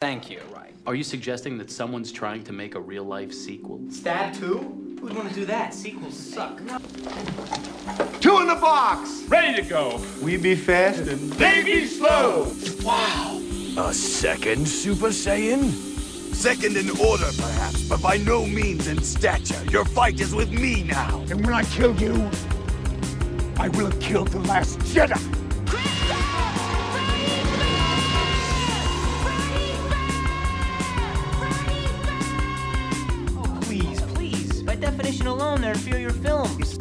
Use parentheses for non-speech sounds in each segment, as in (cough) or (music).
Thank you. Right. Are you suggesting that someone's trying to make a real life sequel? Stab 2? Who'd want to do that? Sequels suck. Two in the box! Ready to go. We be fast and They be slow. Wow! A second Super Saiyan? Second in order, perhaps, but by no means in stature. Your fight is with me now. And when I kill you, I will have killed the last Jedi. Alone, they're inferior films.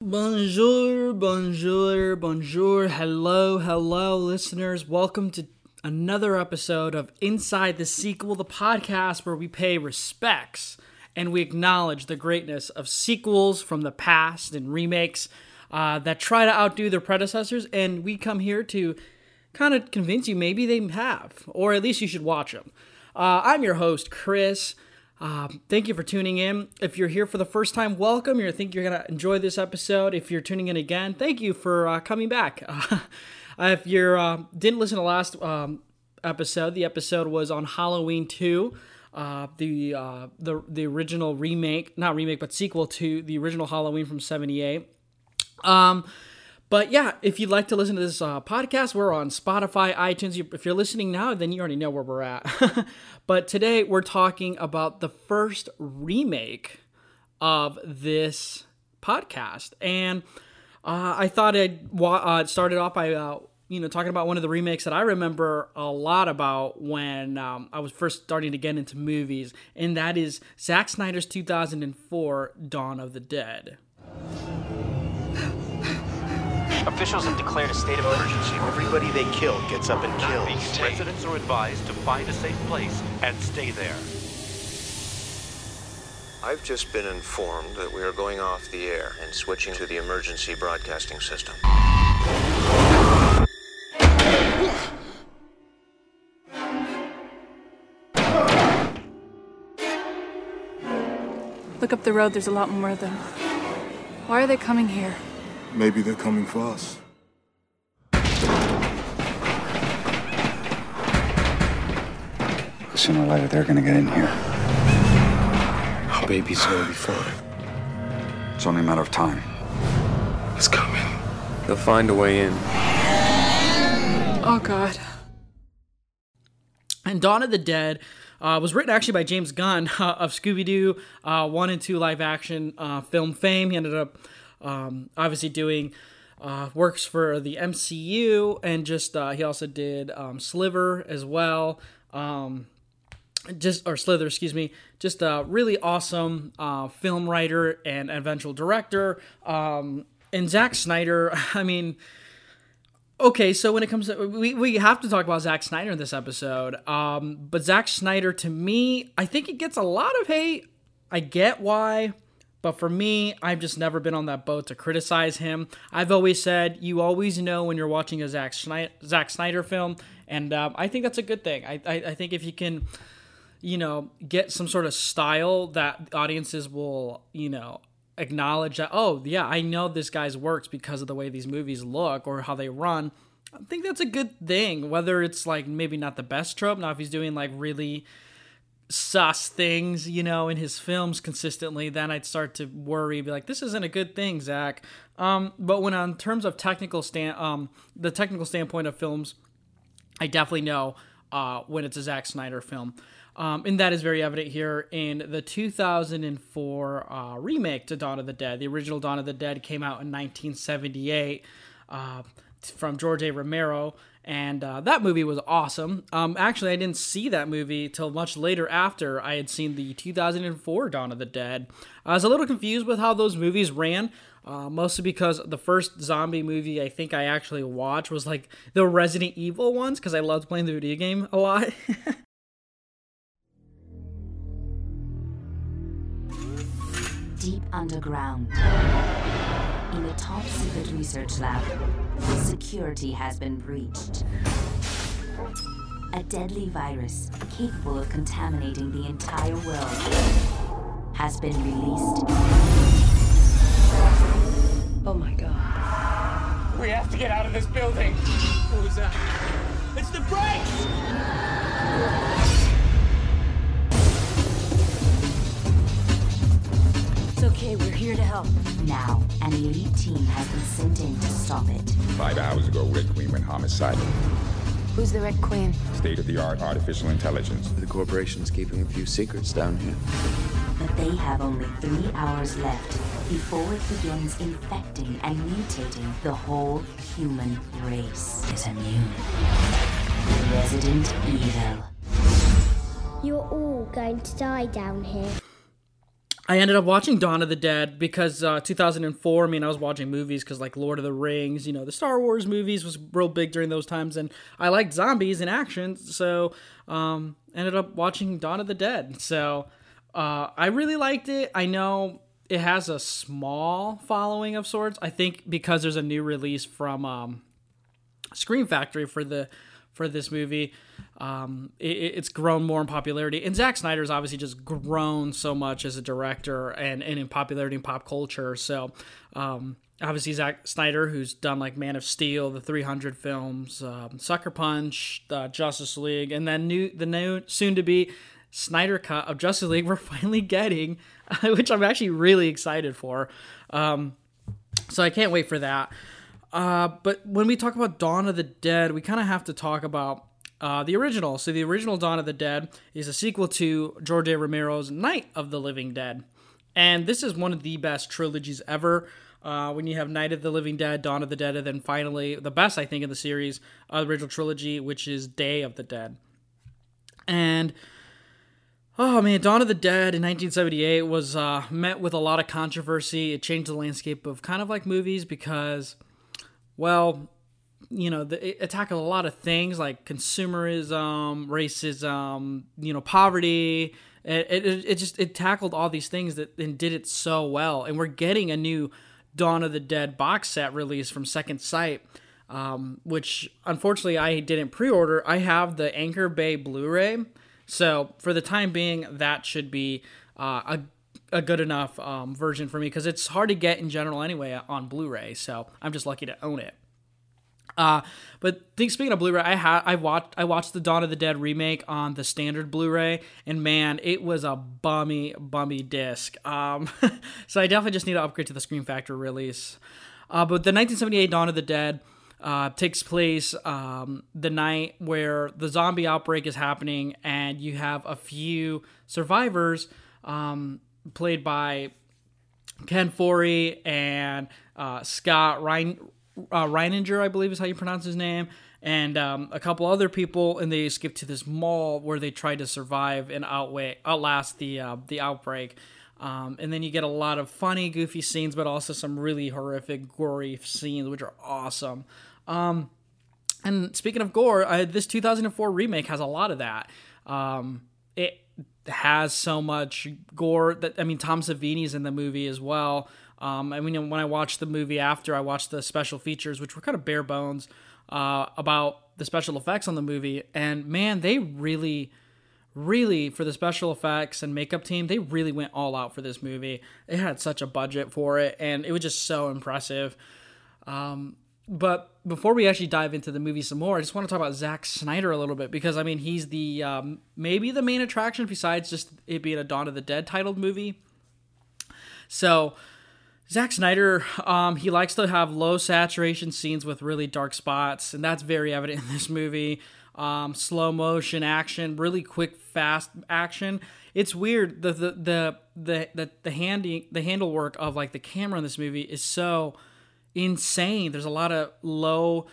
Bonjour, bonjour, bonjour. Hello, hello, listeners. Welcome to another episode of Inside the Sequel, the podcast where we pay respects and we acknowledge the greatness of sequels from the past and remakes uh, that try to outdo their predecessors. And we come here to kind of convince you maybe they have, or at least you should watch them. Uh, I'm your host, Chris. Um, thank you for tuning in. If you're here for the first time, welcome. You think you're gonna enjoy this episode. If you're tuning in again, thank you for uh, coming back. (laughs) Uh, if you uh, didn't listen to last um, episode, the episode was on Halloween two, uh, the uh, the the original remake, not remake, but sequel to the original Halloween from '78. Um, but yeah, if you'd like to listen to this uh, podcast, we're on Spotify, iTunes. If you're listening now, then you already know where we're at. (laughs) but today we're talking about the first remake of this podcast, and uh, I thought I'd wa- uh, started off by uh, you know talking about one of the remakes that I remember a lot about when um, I was first starting to get into movies, and that is Zack Snyder's 2004 Dawn of the Dead. Officials have declared a state of emergency. Everybody they kill gets up and kills. Residents are advised to find a safe place and stay there. I've just been informed that we are going off the air and switching to the emergency broadcasting system. Look up the road, there's a lot more of them. Why are they coming here? Maybe they're coming for us. Sooner or later, they're gonna get in here. Our baby's gonna be fine. It's only a matter of time. It's coming. They'll find a way in. Oh, God. And Dawn of the Dead uh, was written actually by James Gunn (laughs) uh, of Scooby Doo uh, 1 and 2 live action uh, film fame. He ended up um, obviously doing uh, works for the MCU and just uh, he also did um, Sliver as well. Um, just or Slither, excuse me, just a really awesome uh, film writer and eventual director. Um, and Zack Snyder, (laughs) I mean, okay, so when it comes to we, we have to talk about Zack Snyder in this episode. Um, but Zack Snyder, to me, I think he gets a lot of hate. I get why, but for me, I've just never been on that boat to criticize him. I've always said you always know when you're watching a Zack Snyder, Zack Snyder film, and um, I think that's a good thing. I, I, I think if you can you know, get some sort of style that audiences will, you know, acknowledge that, oh, yeah, I know this guy's works because of the way these movies look or how they run. I think that's a good thing. Whether it's like maybe not the best trope, now if he's doing like really sus things, you know, in his films consistently, then I'd start to worry, be like, this isn't a good thing, Zach. Um, but when on terms of technical stand, um, the technical standpoint of films, I definitely know uh, when it's a Zack Snyder film. Um, and that is very evident here in the 2004 uh, remake to Dawn of the Dead. The original Dawn of the Dead came out in 1978 uh, from George A. Romero, and uh, that movie was awesome. Um, actually, I didn't see that movie till much later after I had seen the 2004 Dawn of the Dead. I was a little confused with how those movies ran. Uh, mostly because the first zombie movie I think I actually watched was like the Resident Evil ones because I loved playing the video game a lot. (laughs) deep underground. In top secret research lab, security has been breached. A deadly virus capable of contaminating the entire world has been released. Oh my god. We have to get out of this building. Who's that? It's the brakes! Okay, we're here to help. Now, an elite team has been sent in to stop it. Five hours ago, Red Queen went homicidal. Who's the Red Queen? State of the art artificial intelligence. The corporation's keeping a few secrets down here. But they have only three hours left before it begins infecting and mutating the whole human race. Is immune. Resident Evil. You're all going to die down here. I ended up watching Dawn of the Dead because uh, 2004. I mean, I was watching movies because like Lord of the Rings, you know, the Star Wars movies was real big during those times, and I liked zombies and action, so um, ended up watching Dawn of the Dead. So uh, I really liked it. I know it has a small following of sorts. I think because there's a new release from um, Factory for the for this movie. Um, it, it's grown more in popularity, and Zack Snyder's obviously just grown so much as a director and, and in popularity in pop culture. So, um, obviously Zack Snyder, who's done like Man of Steel, the 300 films, um, Sucker Punch, uh, Justice League, and then new the new soon to be Snyder cut of Justice League. (laughs) We're finally getting, (laughs) which I'm actually really excited for. Um, so I can't wait for that. Uh, but when we talk about Dawn of the Dead, we kind of have to talk about uh, the original. So the original Dawn of the Dead is a sequel to George A. Romero's Night of the Living Dead, and this is one of the best trilogies ever. Uh, when you have Night of the Living Dead, Dawn of the Dead, and then finally the best I think in the series, uh, the original trilogy, which is Day of the Dead. And oh man, Dawn of the Dead in 1978 was uh, met with a lot of controversy. It changed the landscape of kind of like movies because well, you know, the, it tackled a lot of things like consumerism, racism, you know, poverty. It, it, it just it tackled all these things that and did it so well. And we're getting a new Dawn of the Dead box set release from Second Sight, um, which unfortunately I didn't pre-order. I have the Anchor Bay Blu-ray, so for the time being, that should be uh, a a good enough um, version for me because it's hard to get in general anyway on Blu-ray. So I'm just lucky to own it. Uh, but think, speaking of Blu-ray, I had I watched I watched the Dawn of the Dead remake on the standard Blu-ray, and man, it was a bummy bummy disc. Um, (laughs) so I definitely just need to upgrade to the Scream Factory release. Uh, but the 1978 Dawn of the Dead uh, takes place um, the night where the zombie outbreak is happening, and you have a few survivors. Um, played by Ken Foree and uh, Scott Rein, uh, Reininger, I believe is how you pronounce his name, and um, a couple other people, and they escape to this mall where they try to survive and outweigh, outlast the uh, the outbreak. Um, and then you get a lot of funny, goofy scenes, but also some really horrific, gory scenes, which are awesome. Um, and speaking of gore, uh, this 2004 remake has a lot of that. Um, has so much gore that I mean Tom Savini's in the movie as well. Um, I mean when I watched the movie after I watched the special features, which were kind of bare bones uh, about the special effects on the movie, and man, they really, really for the special effects and makeup team, they really went all out for this movie. They had such a budget for it, and it was just so impressive. Um, but before we actually dive into the movie some more, I just want to talk about Zack Snyder a little bit because I mean he's the um, maybe the main attraction besides just it being a Dawn of the Dead titled movie. So Zack Snyder, um, he likes to have low saturation scenes with really dark spots, and that's very evident in this movie. Um, slow motion action, really quick, fast action. It's weird the the the the the, the handy the handle work of like the camera in this movie is so insane. There's a lot of low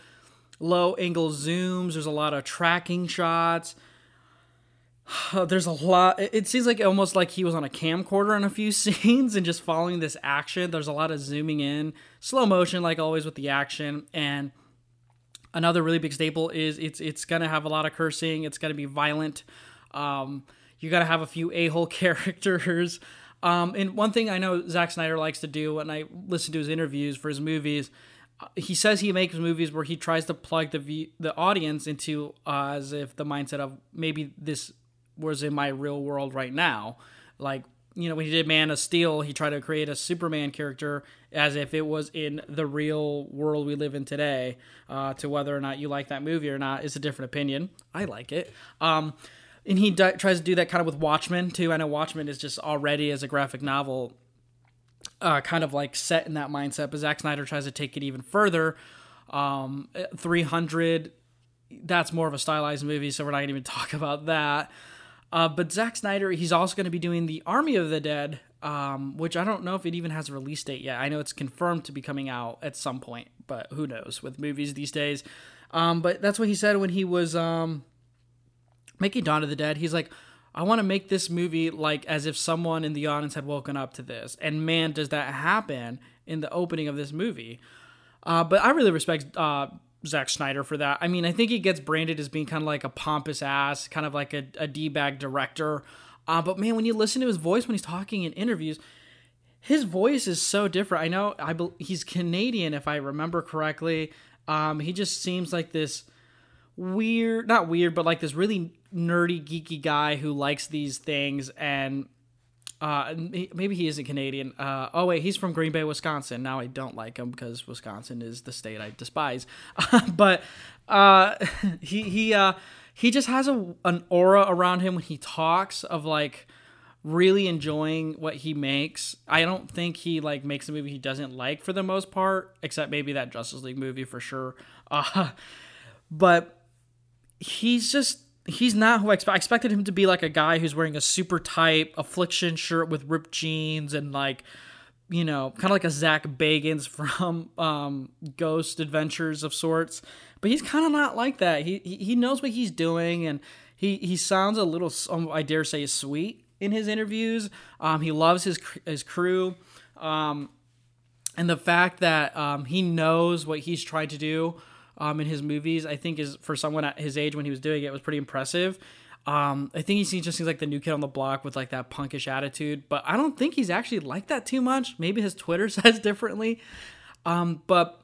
low angle zooms, there's a lot of tracking shots. (sighs) There's a lot it seems like almost like he was on a camcorder in a few (laughs) scenes and just following this action. There's a lot of zooming in, slow motion like always with the action and another really big staple is it's it's to have a lot of cursing, it's to be violent. Um, you got to have a few a-hole (laughs) characters. Um, and one thing I know Zack Snyder likes to do when I listen to his interviews for his movies, uh, he says he makes movies where he tries to plug the the audience into uh, as if the mindset of maybe this was in my real world right now, like you know, when he did Man of Steel, he tried to create a Superman character as if it was in the real world we live in today. Uh, to whether or not you like that movie or not is a different opinion. I like it. Um, and he di- tries to do that kind of with Watchmen too. I know Watchmen is just already as a graphic novel, uh, kind of like set in that mindset. But Zack Snyder tries to take it even further. Um, 300, that's more of a stylized movie, so we're not gonna even (laughs) talk about that. Uh, but Zack Snyder, he's also going to be doing the Army of the Dead, um, which I don't know if it even has a release date yet. I know it's confirmed to be coming out at some point, but who knows with movies these days. Um, but that's what he said when he was um, making Dawn of the Dead. He's like, I want to make this movie like as if someone in the audience had woken up to this. And man, does that happen in the opening of this movie. Uh, but I really respect uh, Zack Snyder for that. I mean, I think he gets branded as being kind of like a pompous ass, kind of like a, a D bag director. Uh, but man, when you listen to his voice when he's talking in interviews, his voice is so different. I know I be- he's Canadian, if I remember correctly. Um, he just seems like this weird, not weird, but like this really nerdy, geeky guy who likes these things. And uh, maybe he isn't Canadian. Uh, oh wait, he's from Green Bay, Wisconsin. Now I don't like him because Wisconsin is the state I despise. (laughs) but uh, (laughs) he he uh, he just has a an aura around him when he talks of like really enjoying what he makes. I don't think he like makes a movie he doesn't like for the most part, except maybe that Justice League movie for sure. (laughs) Uh, but he's just he's not who I, expect. I expected him to be like a guy who's wearing a super tight affliction shirt with ripped jeans and like you know kind of like a Zach Bagans (laughs) from um, Ghost Adventures of sorts. But he's kind of not like that. He, he he knows what he's doing and he he sounds a little um, I dare say sweet in his interviews. Um, he loves his his crew. Um, and the fact that um, he knows what he's trying to do um, in his movies, I think is for someone at his age when he was doing it was pretty impressive. Um, I think he just seems like the new kid on the block with like that punkish attitude, but I don't think he's actually like that too much. Maybe his Twitter (laughs) says differently. Um, but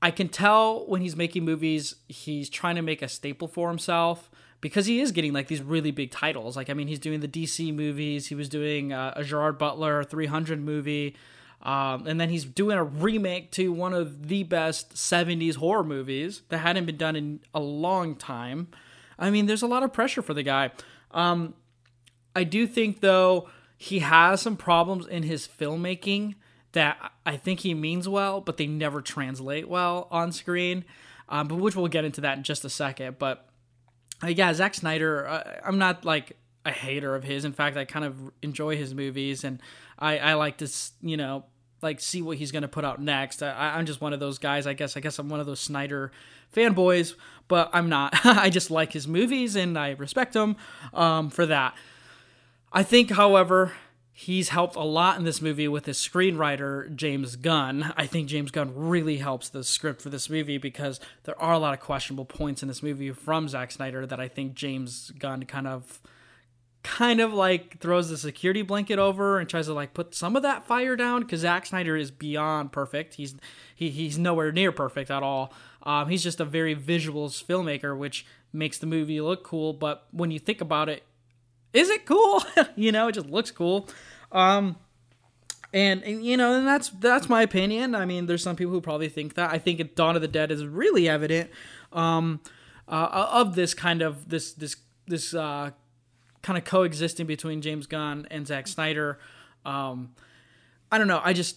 I can tell when he's making movies, he's trying to make a staple for himself because he is getting like these really big titles. Like, I mean, he's doing the DC movies, he was doing uh, a Gerard Butler 300 movie. Um, and then he's doing a remake to one of the best 70s horror movies that hadn't been done in a long time. I mean, there's a lot of pressure for the guy. Um, I do think, though, he has some problems in his filmmaking that I think he means well, but they never translate well on screen. Um, but which we'll get into that in just a second. But uh, yeah, Zack Snyder, uh, I'm not like a hater of his. In fact, I kind of enjoy his movies, and I, I like to, you know, like see what he's gonna put out next. I, am just one of those guys. I guess. I guess I'm one of those Snyder fanboys, but I'm not. (laughs) I just like his movies and I respect him um, for that. I think, however, he's helped a lot in this movie with his screenwriter James Gunn. I think James Gunn really helps the script for this movie because there are a lot of questionable points in this movie from Zack Snyder that I think James Gunn kind of kind of like throws the security blanket over and tries to like put some of that fire down because Zack Snyder is beyond perfect. He's he, he's nowhere near perfect at all. Um, he's just a very visuals filmmaker, which makes the movie look cool. But when you think about it, is it cool? (laughs) you know, it just looks cool. Um, and, and, you know, and that's that's my opinion. I mean, there's some people who probably think that. I think Dawn of the Dead is really evident um, uh, of this kind of this this this uh, kind of coexisting between James Gunn and Zack Snyder. Um, I don't know. I just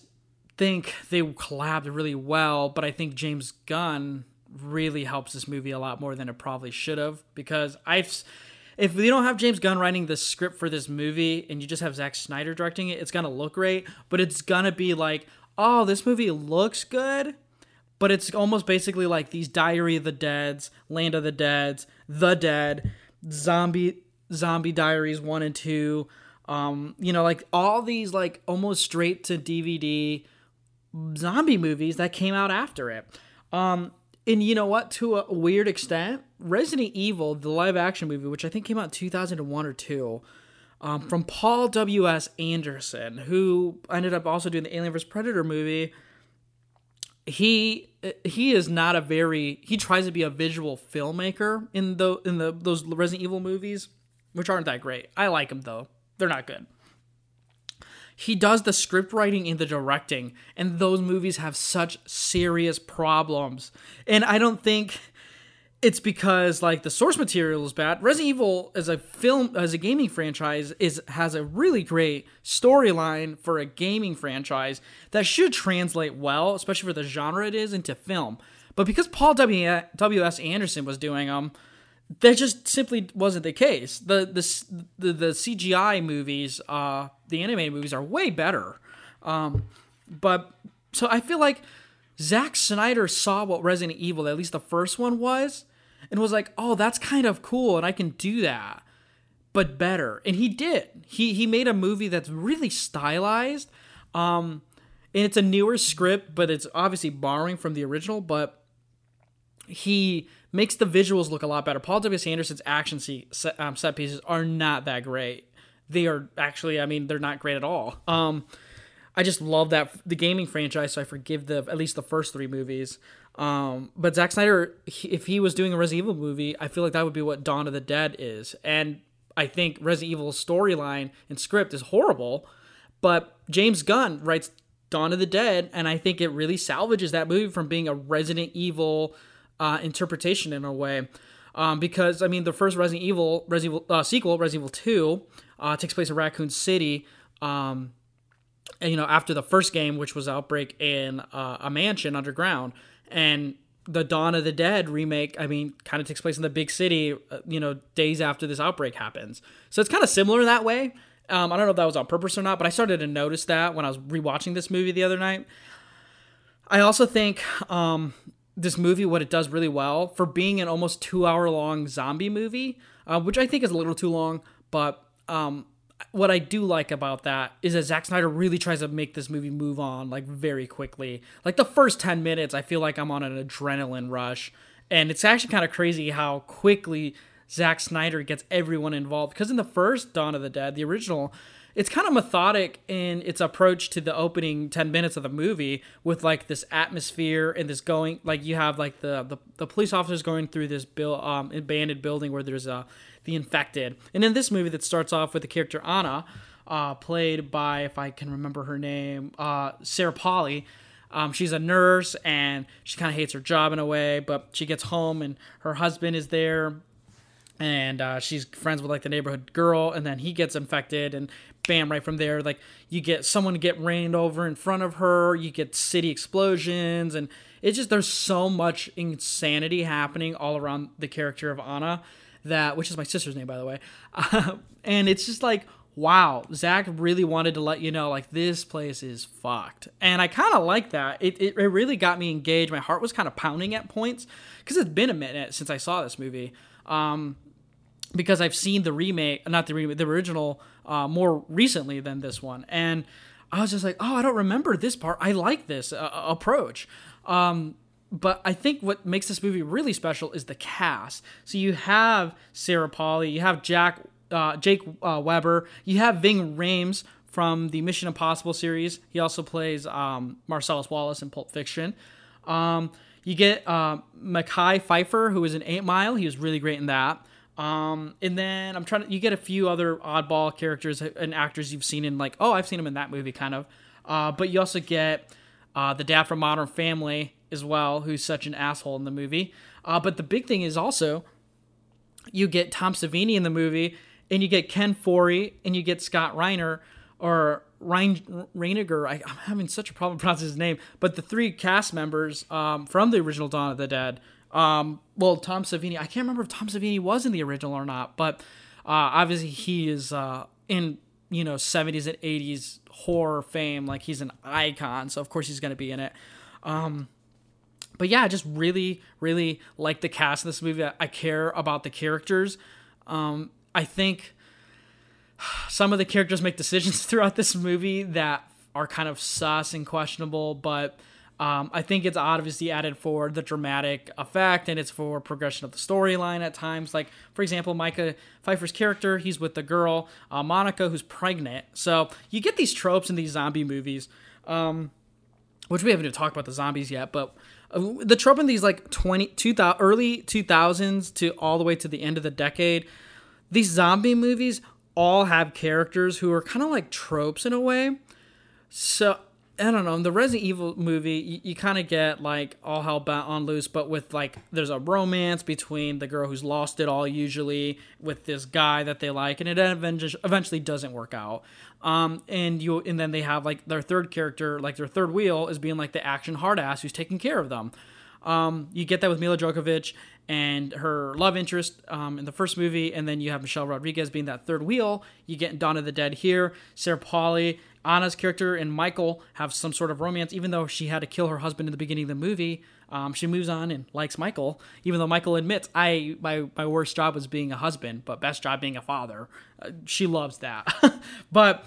think they collabed really well, but I think James Gunn really helps this movie a lot more than it probably should have because I've if you don't have James Gunn writing the script for this movie and you just have Zack Snyder directing it, it's gonna look great, but it's gonna be like, oh, this movie looks good, but it's almost basically like these Diary of the Dead's, Land of the Dead's, The Dead, Zombie Zombie Diaries 1 and 2. Um, you know, like all these like almost straight to DVD zombie movies that came out after it. Um, and you know what? To a weird extent, Resident Evil, the live action movie, which I think came out 2001 or 2, um, from Paul W.S. Anderson, who ended up also doing the Alien vs. Predator movie. He he is not a very he tries to be a visual filmmaker in the in the those Resident Evil movies which aren't that great. I like them though. They're not good. he does the script writing and the directing, and those movies have such serious problems. And I don't think it's because like the source material is bad. Resident Evil as a film as a gaming franchise is has a really great storyline for a gaming franchise that should translate well, especially for the genre it is into film. But because Paul W. W. S. Anderson was doing them, that just simply wasn't the case. The the the, the CGI movies, uh, the animated movies are way better. Um, but so I feel like Zack Snyder saw what Resident Evil, at least the first one was, and was like, "Oh, that's kind of cool, and I can do that, but better." And he did. He he made a movie that's really stylized, um, and it's a newer script, but it's obviously borrowing from the original. But he makes the visuals look a lot better. Paul W. Anderson's action set, um, set pieces are not that great. They are actually, I mean, they're not great at all. Um, I just love that the gaming franchise, so I forgive the at least the first three movies. Um, but Zack Snyder, if he was doing a Resident Evil movie, I feel like that would be what Dawn of the Dead is. And I think Resident Evil's storyline and script is horrible, but James Gunn writes Dawn of the Dead, and I think it really salvages that movie from being a Resident Evil uh, interpretation in a way. Um, because I mean, the first Resident Evil, Resident Evil uh, sequel, Resident Evil Two, uh, takes place in Raccoon City. Um, and, you know, after the first game, which was Outbreak in uh, a mansion underground, and the Dawn of the Dead remake, I mean, kind of takes place in the big city, uh, you know, days after this outbreak happens. So it's kind of similar in that way. Um, I don't know if that was on purpose or not, but I started to notice that when I was rewatching this movie the other night. I also think um, this movie, what it does really well for being an almost two hour long zombie movie, uh, which I think is a little too long, but um, what I do like about that is that Zack Snyder really tries to make this movie move on like very quickly. Like the first 10 minutes, I feel like I'm on an adrenaline rush. And it's actually kind of crazy how quickly Zack Snyder gets everyone involved. Because in the first Dawn of the Dead, the original, it's kind of methodic in its approach to the opening 10 minutes of the movie with like this atmosphere and this going like you have like the the, the police officers going through this bill um abandoned building where there's a the infected. And in this movie that starts off with the character Anna, uh, played by, if I can remember her name, uh, Sarah Polley. Um, she's a nurse and she kind of hates her job in a way, but she gets home and her husband is there and uh, she's friends with like the neighborhood girl and then he gets infected and bam right from there like you get someone get rained over in front of her you get city explosions and it's just there's so much insanity happening all around the character of anna that, which is my sister's name, by the way. Uh, (laughs) and it's just like, wow, Zach really wanted to let you know, like, this place is fucked. And I kind of like that. It, it, it, really got me engaged. My heart was kind of pounding at points because it's been a minute since I saw this movie. Um, because I've seen the remake, not the remake, the original, uh, more recently than this one. And I was just like, oh, I don't remember this part. I like this uh, approach. Um, but I think what makes this movie really special is the cast. So you have Sarah Polley, you have Jack, uh, Jake uh, Weber, you have Ving Rhames from the Mission Impossible series. He also plays um, Marcellus Wallace in Pulp Fiction. Um, you get uh, Mekhi Phifer, who is in Eight Mile. He was really great in that. Um, and then I'm trying to. You get a few other oddball characters and actors you've seen in like, oh, I've seen him in that movie, kind of. Uh, but you also get uh, the dad from Modern Family as well, who's such an asshole in the movie. Uh, but the big thing is also you get Tom Savini in the movie, and you get Ken Foree, and you get Scott Reiner or Rein, Reiniger. I, am having such a problem (laughs) pronouncing his name, but the three cast members um, from the original Dawn of the Dead. Um, well, Tom Savini. I can't remember if Tom Savini was in the original or not, but uh, obviously he is uh, in you know 70s and 80s horror fame. Like he's an icon, so of course he's going to be in it. Um, but yeah, I just really, really like the cast of this movie. I care about the characters. Um, I think some of the characters make decisions (laughs) throughout this movie that are kind of sus and questionable, but um, I think it's obviously added for the dramatic effect and it's for progression of the storyline at times. Like, for example, Micah Phifer's character, he's with the girl, uh, Monica, who's pregnant. So you get these tropes in these zombie movies, um, which we haven't even talked about the zombies yet, but the trope in these like 20 2000, early 2000s to all the way to the end of the decade these zombie movies all have characters who are kind of like tropes in a way So I don't know. In the Resident Evil movie, you, you kind of get like all hell bat on loose, but with like there's a romance between the girl who's lost it all, usually with this guy that they like, and it eventually doesn't work out. Um, and you and then they have like their third character, like their third wheel, is being like the action hard ass who's taking care of them. Um, you get that with Milla Jovovich and her love interest um, in the first movie, and then you have Michelle Rodriguez being that third wheel. You get Dawn of the Dead here. Sarah Polley Anna's character and Michael have some sort of romance, even though she had to kill her husband in the beginning of the movie. Um, she moves on and likes Michael, even though Michael admits, "I my my worst job was being a husband, but best job being a father." Uh, she loves that, (laughs) but.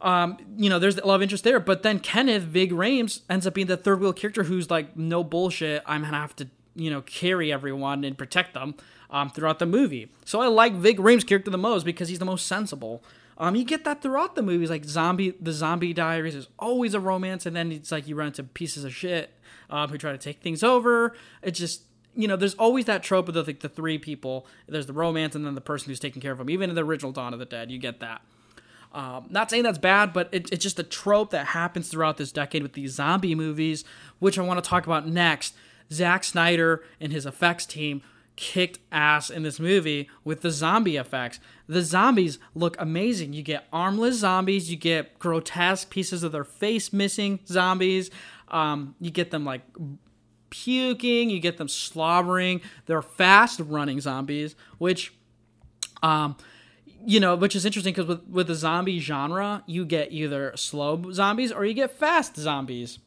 Um, you know, there's the love interest there, but then Kenneth Ving Rhames ends up being the third wheel character who's like, no bullshit. I'm gonna have to, you know, carry everyone and protect them um, throughout the movie. So I like Ving Rhames' character the most because he's the most sensible. Um, you get that throughout the movies, like zombie, the Zombie Diaries is always a romance, and then it's like you run into pieces of shit um, who try to take things over. It's just you know, there's always that trope of the, like the three people. There's the romance, and then the person who's taking care of them. Even in the original Dawn of the Dead, you get that. Um, not saying that's bad, but it, it's just a trope that happens throughout this decade with these zombie movies, which I want to talk about next. Zack Snyder and his effects team kicked ass in this movie with the zombie effects. The zombies look amazing. You get armless zombies, you get grotesque pieces of their face missing zombies. Um, you get them like puking, you get them slobbering. They're fast running zombies, which um you know, which is interesting because with, with the zombie genre, you get either slow zombies or you get fast zombies.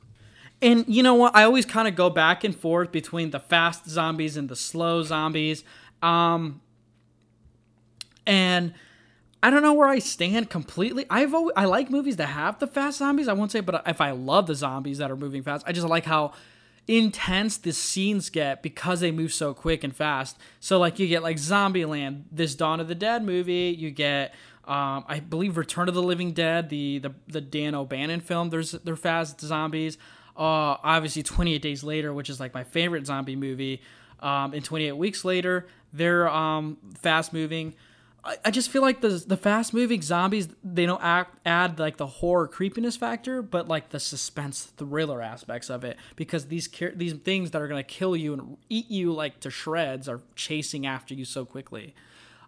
And you know what? I always kind of go back and forth between the fast zombies and the slow zombies. Um, and I don't know where I stand completely. I've always, I like movies that have the fast zombies. I won't say, but if I love the zombies that are moving fast, I just like how intense the scenes get because they move so quick and fast. So like you get like Zombieland, this Dawn of the Dead movie. You get um, I believe Return of the Living Dead, the the the Dan O'Bannon film. There's they're fast zombies. Uh, obviously, 28 Days Later, which is like my favorite zombie movie, um, and 28 Weeks Later, they're um, fast moving. I, I just feel like the the fast moving zombies they don't act, add like the horror creepiness factor, but like the suspense thriller aspects of it because these these things that are gonna kill you and eat you like to shreds are chasing after you so quickly.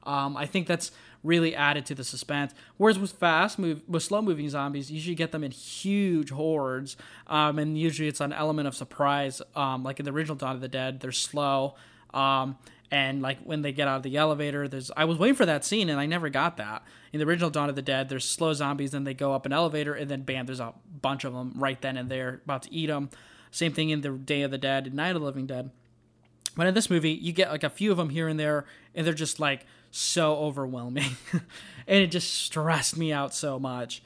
Um, I think that's really added to the suspense. Whereas with fast move, with slow moving zombies, you usually get them in huge hordes, um, and usually it's an element of surprise. Um, like in the original Dawn of the Dead, they're slow. Um, and like when they get out of the elevator, there's I was waiting for that scene and I never got that. In the original Dawn of the Dead, there's slow zombies, and they go up an elevator, and then bam, there's a bunch of them right then and there about to eat them. Same thing in the Day of the Dead and Night of the Living Dead. But in this movie, you get like a few of them here and there, and they're just like so overwhelming. (laughs) and it just stressed me out so much.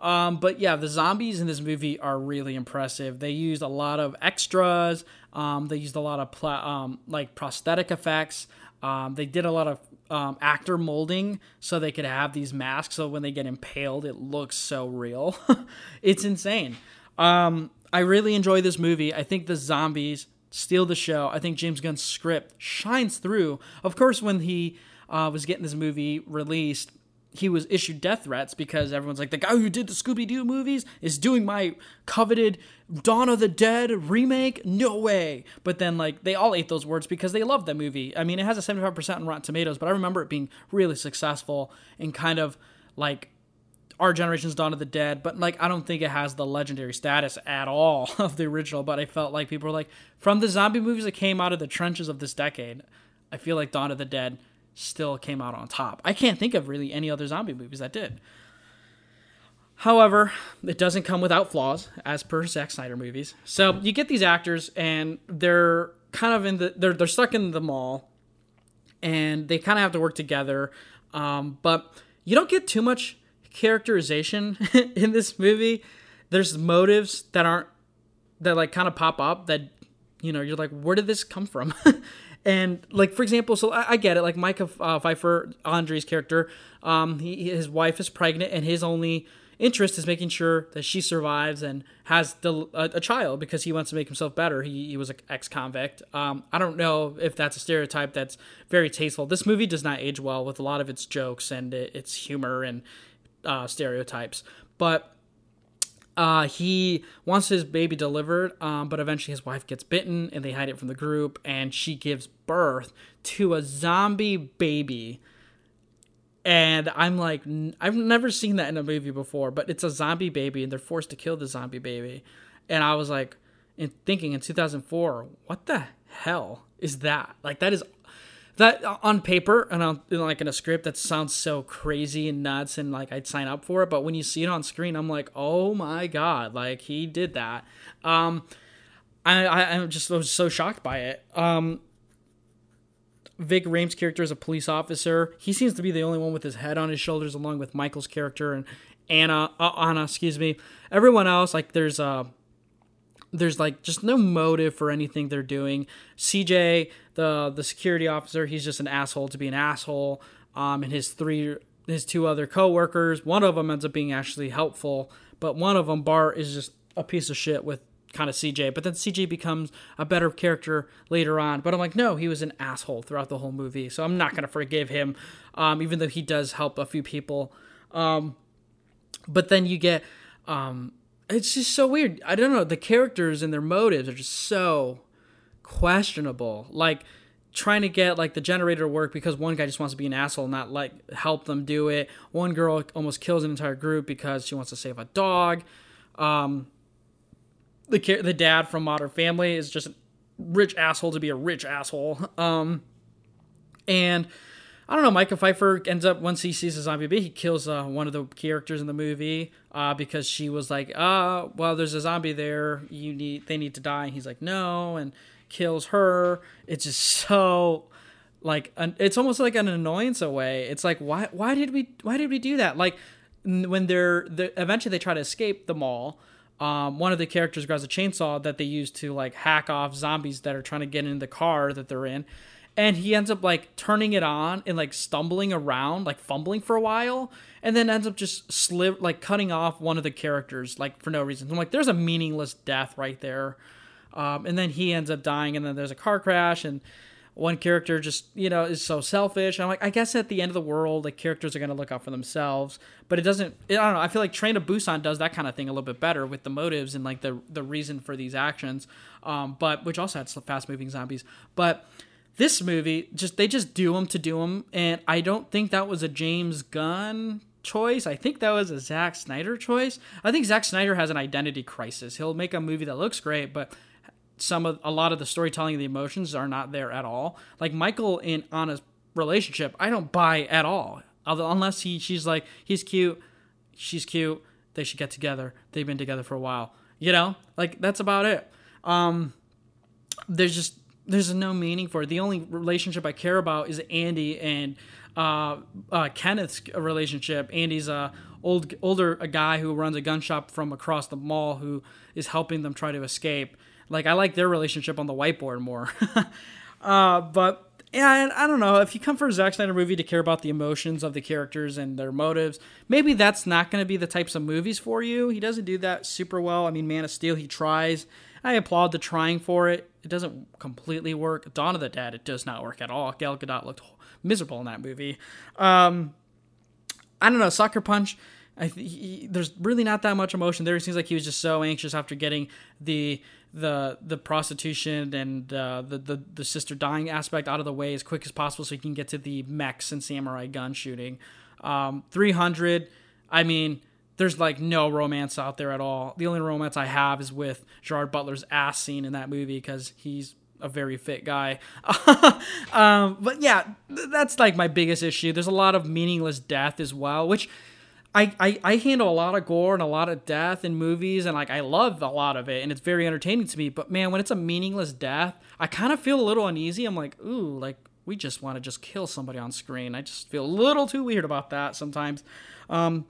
Um, but yeah, the zombies in this movie are really impressive. They used a lot of extras. Um, they used a lot of pla- um, like prosthetic effects. Um, they did a lot of um, actor molding so they could have these masks. So when they get impaled, it looks so real. (laughs) it's insane. Um, I really enjoy this movie. I think the zombies steal the show. I think James Gunn's script shines through. Of course, when he uh, was getting this movie released, he was issued death threats because everyone's like, the guy who did the Scooby Doo movies is doing my coveted Dawn of the Dead remake? No way. But then, like, they all ate those words because they loved that movie. I mean, it has a 75% on Rotten Tomatoes, but I remember it being really successful and kind of like our generation's Dawn of the Dead, but like I don't think it has the legendary status at all (laughs) of the original. But I felt like people were like, from the zombie movies that came out of the trenches of this decade, I feel like Dawn of the Dead still came out on top. I can't think of really any other zombie movies that did. However, it doesn't come without flaws, as per Zack Snyder movies. So you get these actors, and they're kind of in the they're they're stuck in the mall, and they kind of have to work together. Um, but you don't get too much characterization (laughs) in this movie. There's motives that aren't that like kind of pop up that you know you're like, where did this come from? (laughs) And like for example, so I, I get it. Like Micah uh, Phifer, Andre's character, um, he, his wife is pregnant, and his only interest is making sure that she survives and has the, a, a child because he wants to make himself better. He, he was an ex-convict. Um, I don't know if that's a stereotype that's very tasteful. This movie does not age well with a lot of its jokes and its humor and uh, stereotypes, but uh, he wants his baby delivered, um, but eventually his wife gets bitten and they hide it from the group, and she gives birth to a zombie baby. And I'm like, I've never seen that in a movie before, but it's a zombie baby, and they're forced to kill the zombie baby. And I was like, in thinking in 2004, what the hell is that? Like, that is that on paper and on like in a script that sounds so crazy and nuts and like I'd sign up for it but when you see it on screen I'm like oh my god like he did that um I, I I'm just I was so shocked by it um Ving Rhames' character is a police officer. He seems to be the only one with his head on his shoulders, along with Michael's character and Anna. Uh, Anna, excuse me. Everyone else, like there's uh, there's like just no motive for anything they're doing. CJ, the the security officer, he's just an asshole to be an asshole. Um, and his three his two other coworkers, one of them ends up being actually helpful, but one of them, Bart, is just a piece of shit with kind of CJ. But then CJ becomes a better character later on. But I'm like, no, he was an asshole throughout the whole movie, so I'm not gonna forgive him, um, even though he does help a few people. Um, but then you get um, it's just so weird. I don't know. The characters and their motives are just so questionable. Like trying to get like the generator to work because one guy just wants to be an asshole, and not like help them do it. One girl almost kills an entire group because she wants to save a dog. Um, the the dad from Modern Family is just a rich asshole to be a rich asshole. Um, and I don't know. Michael Phifer ends up once he sees a zombie baby, he kills uh, one of the characters in the movie uh, because she was like, "Uh, well, there's a zombie there. You need they need to die." And he's like, "No," and kills her. It's just so like an, it's almost like an annoyance away. It's like why why did we why did we do that? Like when they're, they're eventually they try to escape the mall. Um, one of the characters grabs a chainsaw that they use to like hack off zombies that are trying to get in the car that they're in and he ends up like turning it on and like stumbling around like fumbling for a while and then ends up just slip like cutting off one of the characters like for no reason. I'm like there's a meaningless death right there. Um, and then he ends up dying and then there's a car crash and one character just you know is so selfish. I'm like i guess at the end of the world like characters are going to look out for themselves but it doesn't i don't know i feel like train to busan does that kind of thing a little bit better with the motives and like the the reason for these actions. Um, but which also had fast moving zombies. But this movie just they just do them to do them, and I don't think that was a James Gunn choice. I think that was a Zack Snyder choice. I think Zack Snyder has an identity crisis. He'll make a movie that looks great, but some of a lot of the storytelling and the emotions are not there at all. Like Michael in Anna's relationship, I don't buy at all. Although unless he she's like he's cute, she's cute, they should get together. They've been together for a while. You know? Like that's about it. Um there's just there's no meaning for it. The only relationship I care about is Andy and uh, uh, Kenneth's relationship. Andy's a old older a guy who runs a gun shop from across the mall who is helping them try to escape. Like I like their relationship on the whiteboard more. (laughs) uh, but yeah, I don't know. If you come for a Zack Snyder movie to care about the emotions of the characters and their motives, maybe that's not going to be the types of movies for you. He doesn't do that super well. I mean, Man of Steel, he tries. I applaud the trying for it. It doesn't completely work. Dawn of the Dead, it does not work at all. Gal Gadot looked miserable in that movie. Um, I don't know. Sucker Punch. I th- he, there's really not that much emotion there. It seems like he was just so anxious after getting the the the prostitution and uh, the, the the sister dying aspect out of the way as quick as possible, so he can get to the mechs and samurai gun shooting. Um, 300. I mean, there's like no romance out there at all. The only romance I have is with Gerard Butler's ass scene in that movie because he's a very fit guy. (laughs) um, but yeah, that's like my biggest issue. There's a lot of meaningless death as well, which I, I, I handle a lot of gore and a lot of death in movies, and like I love a lot of it, and it's very entertaining to me. But man, when it's a meaningless death, I kind of feel a little uneasy. I'm like, ooh, like we just want to just kill somebody on screen. I just feel a little too weird about that sometimes. Um,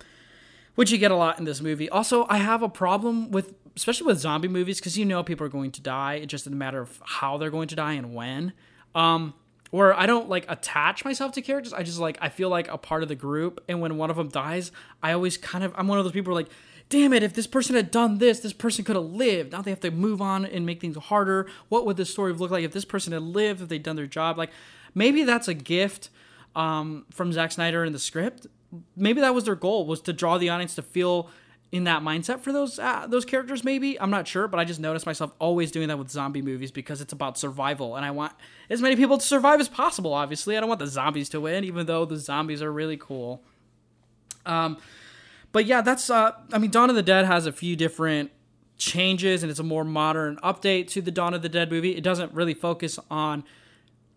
which you get a lot in this movie. Also, I have a problem with, especially with zombie movies, because you know people are going to die. It's just a matter of how they're going to die and when. Um, where I don't like attach myself to characters. I just like I feel like a part of the group, and when one of them dies, I always kind of I'm one of those people like, damn it, if this person had done this, this person could have lived. Now they have to move on and make things harder. What would this story look like if this person had lived, if they'd done their job? Like maybe that's a gift um, from Zack Snyder in the script, maybe that was their goal was to draw the audience to feel in that mindset for those uh, those characters maybe. I'm not sure but i just noticed myself always doing that with zombie movies because it's about survival and i want as many people to survive as possible obviously. I don't want the zombies to win even though the zombies are really cool. Um but yeah that's uh i mean dawn of the dead has a few different changes and it's a more modern update to the dawn of the dead movie. It doesn't really focus on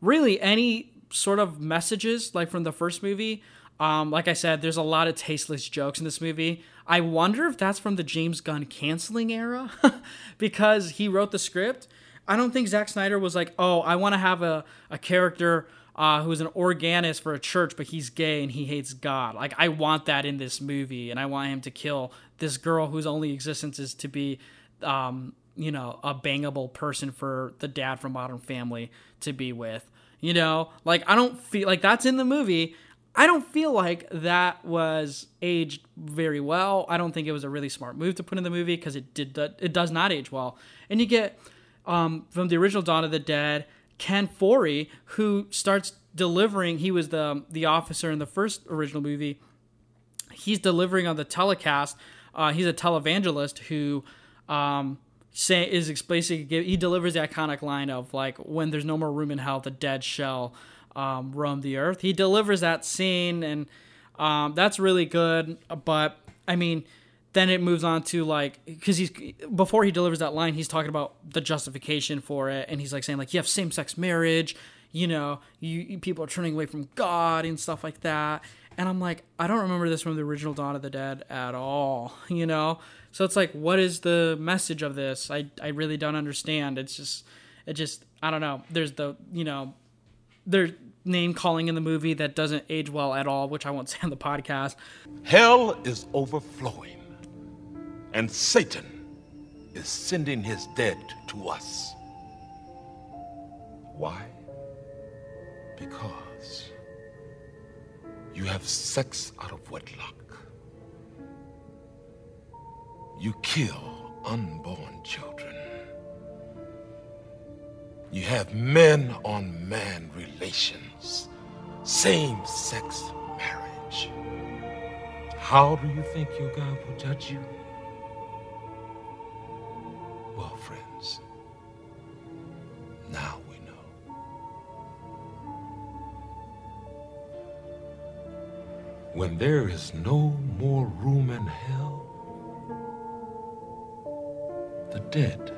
really any sort of messages like from the first movie um, like I said, there's a lot of tasteless jokes in this movie. I wonder if that's from the James Gunn canceling era (laughs) because he wrote the script. I don't think Zack Snyder was like, oh, I want to have a, a character uh, who's an organist for a church, but he's gay and he hates God. Like, I want that in this movie, and I want him to kill this girl whose only existence is to be, um, you know, a bangable person for the dad from Modern Family to be with. You know, like, I don't feel like that's in the movie I don't feel like that was aged very well. I don't think it was a really smart move to put in the movie because it did it does not age well. And you get um, from the original Dawn of the Dead, Ken Foree, who starts delivering. He was the the officer in the first original movie. He's delivering on the telecast. Uh, he's a televangelist who um, say is basically he delivers the iconic line of like when there's no more room in hell, the dead shall um, roam the earth. He delivers that scene, and um, that's really good. But I mean, then it moves on to like because he's before he delivers that line, he's talking about the justification for it, and he's like saying like you have same sex marriage, you know, you, you people are turning away from God and stuff like that. And I'm like, I don't remember this from the original Dawn of the Dead at all, (laughs) you know. So it's like, what is the message of this? I I really don't understand. It's just, it just, I don't know. There's the, you know, their name calling in the movie that doesn't age well at all, which I won't (laughs) say on the podcast. Hell is overflowing, and Satan is sending his dead to us. Why? Because you have sex out of wedlock. You kill unborn children. You have men on man relations, same sex marriage. How do you think your God will judge you? Well, friends, now we know. When there is no more room in hell, the dead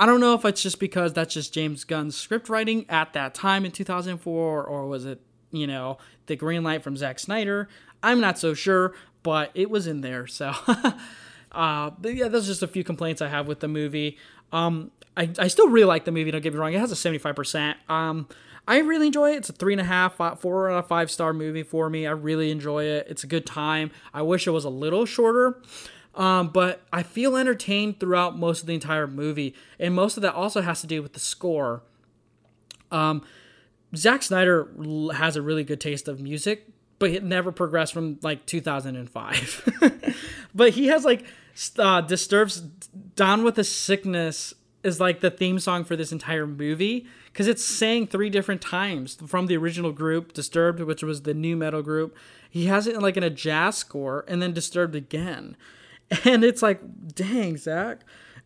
I don't know if it's just because that's just James Gunn's script writing at that time in 2004, or was it, you know, the green light from Zack Snyder? I'm not so sure, but it was in there. So, (laughs) uh, but yeah, are just a few complaints I have with the movie. Um, I, I still really like the movie. Don't get me wrong; it has a 75%. Um, I really enjoy it. It's a three and a half, four out of five star movie for me. I really enjoy it. It's a good time. I wish it was a little shorter. Um, but I feel entertained throughout most of the entire movie, and most of that also has to do with the score. Um, Zack Snyder has a really good taste of music, but it never progressed from like 2005. (laughs) but he has like uh, Disturbed's down with the sickness is like the theme song for this entire movie because it's sang three different times from the original group disturbed which was the nu metal group he has it in like in a jazz score and then disturbed again (laughs) and it's like, dang, Zack.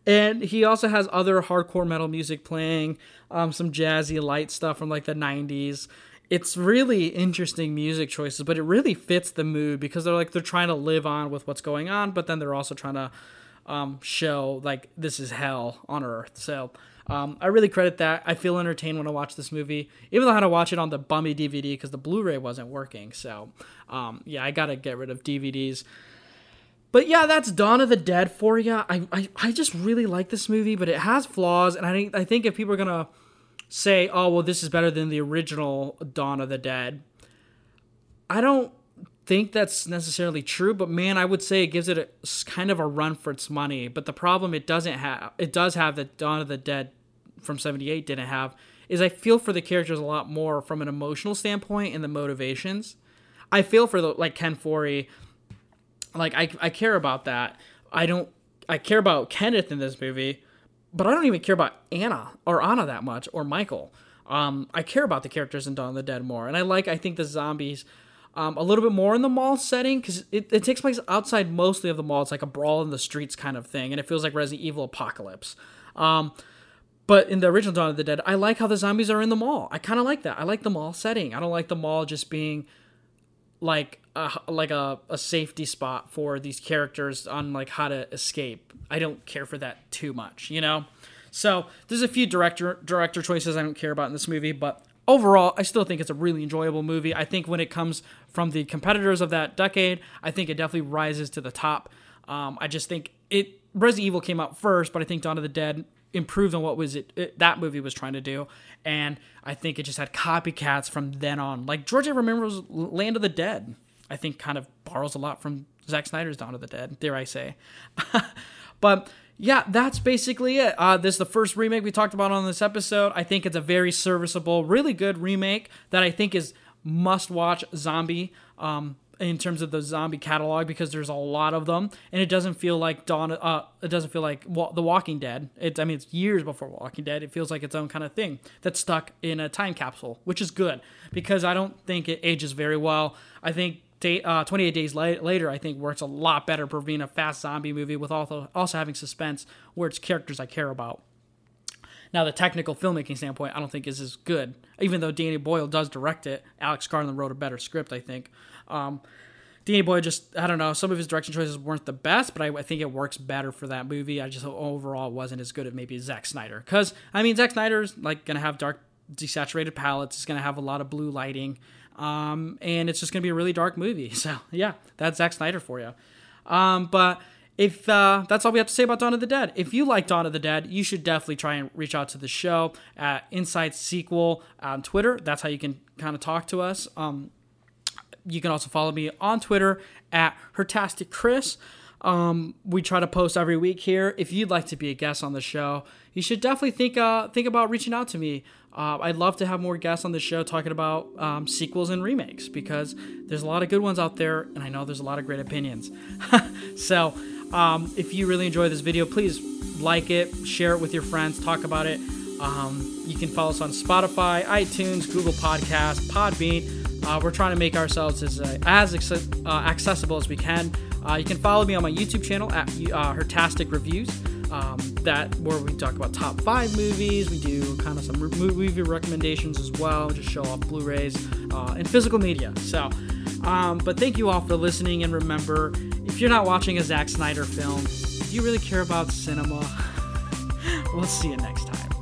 And he also has other hardcore metal music playing, um, some jazzy light stuff from like the 90s. It's really interesting music choices, but it really fits the mood because they're like they're trying to live on with what's going on, but then they're also trying to um, show like this is hell on earth. So um, I really credit that. I feel entertained when I watch this movie, even though I had to watch it on the bummy DVD because the Blu-ray wasn't working. So um, yeah, I gotta get rid of DVDs. But yeah, that's Dawn of the Dead for you. I, I, I just really like this movie, but it has flaws, and I think I think if people are gonna say, "Oh, well, this is better than the original Dawn of the Dead," I don't think that's necessarily true. But man, I would say it gives it a, kind of a run for its money. But the problem it doesn't have, it does have that Dawn of the Dead from '78 didn't have, is I feel for the characters a lot more from an emotional standpoint and the motivations. I feel for the like Ken Foree like I I care about that. I don't I care about Kenneth in this movie, but I don't even care about Anna or Anna that much or Michael. Um, I care about the characters in Dawn of the Dead more, and I like I think the zombies um, a little bit more in the mall setting because it, it takes place outside mostly of the mall. It's like a brawl in the streets kind of thing, and it feels like Resident Evil Apocalypse. Um, but in the original Dawn of the Dead, I like how the zombies are in the mall. I kind of like that. I like the mall setting. I don't like the mall just being like a, like a, a safety spot for these characters on like how to escape. I don't care for that too much, you know. So there's a few director director choices I don't care about in this movie, but overall, I still think it's a really enjoyable movie. I think when it comes from the competitors of that decade, I think it definitely rises to the top. Um, I just think it Resident Evil came out first, but I think Dawn of the Dead improved on what was it, it, that movie was trying to do, and I think it just had copycats from then on. Like George A. Romero's Land of the Dead, I think kind of borrows a lot from Zack Snyder's Dawn of the Dead. Dare I say? (laughs) but yeah, that's basically it. Uh, this is the first remake we talked about on this episode. I think it's a very serviceable, really good remake that I think is must watch zombie. Um, in terms of the zombie catalog because there's a lot of them and it doesn't feel like Dawn uh it doesn't feel like The Walking Dead. It's I mean it's years before Walking Dead. It feels like its own kind of thing that's stuck in a time capsule, which is good because I don't think it ages very well. I think day, uh, 28 days la- later I think works a lot better for being a fast zombie movie with also also having suspense where it's characters I care about. Now, the technical filmmaking standpoint, I don't think is as good. Even though Danny Boyle does direct it, Alex Garland wrote a better script, I think. Um, Danny Boyle just, I don't know, some of his direction choices weren't the best, but I, I, think it works better for that movie. I just overall wasn't as good as maybe Zack Snyder. Because, I mean, Zack Snyder's like to have dark, desaturated palettes, it's to have a lot of blue lighting, um, and it's just to be a really dark movie. (laughs) So, yeah, that's Zack Snyder for you. Um, but if uh, that's all we have to say about Dawn of the Dead, if you like Dawn of the Dead, you should definitely try and reach out to the show at Inside Sequel on Twitter. That's how you can kind of talk to us. Um, you can also follow me on Twitter at Hertastic Chris. Um, we try to post every week here. If you'd like to be a guest on the show, you should definitely think uh, think about reaching out to me. Uh, I'd love to have more guests on the show talking about um, sequels and remakes because there's a lot of good ones out there, and I know there's a lot of great opinions. (laughs) so, um, if you really enjoy this video, please like it, share it with your friends, talk about it. Um, you can follow us on Spotify, iTunes, Google Podcast, Podbean. Uh, we're trying to make ourselves as uh, as uh, accessible as we can. Uh, you can follow me on my YouTube channel at uh, Hertastic Reviews. Um, that where we talk about top five movies. We do kind of some movie recommendations as well. Just show off Blu-rays and physical media. So, um, but thank you all for listening. And remember, if you're not watching a Zack Snyder film, do you really care about cinema? (laughs) we'll see you next time.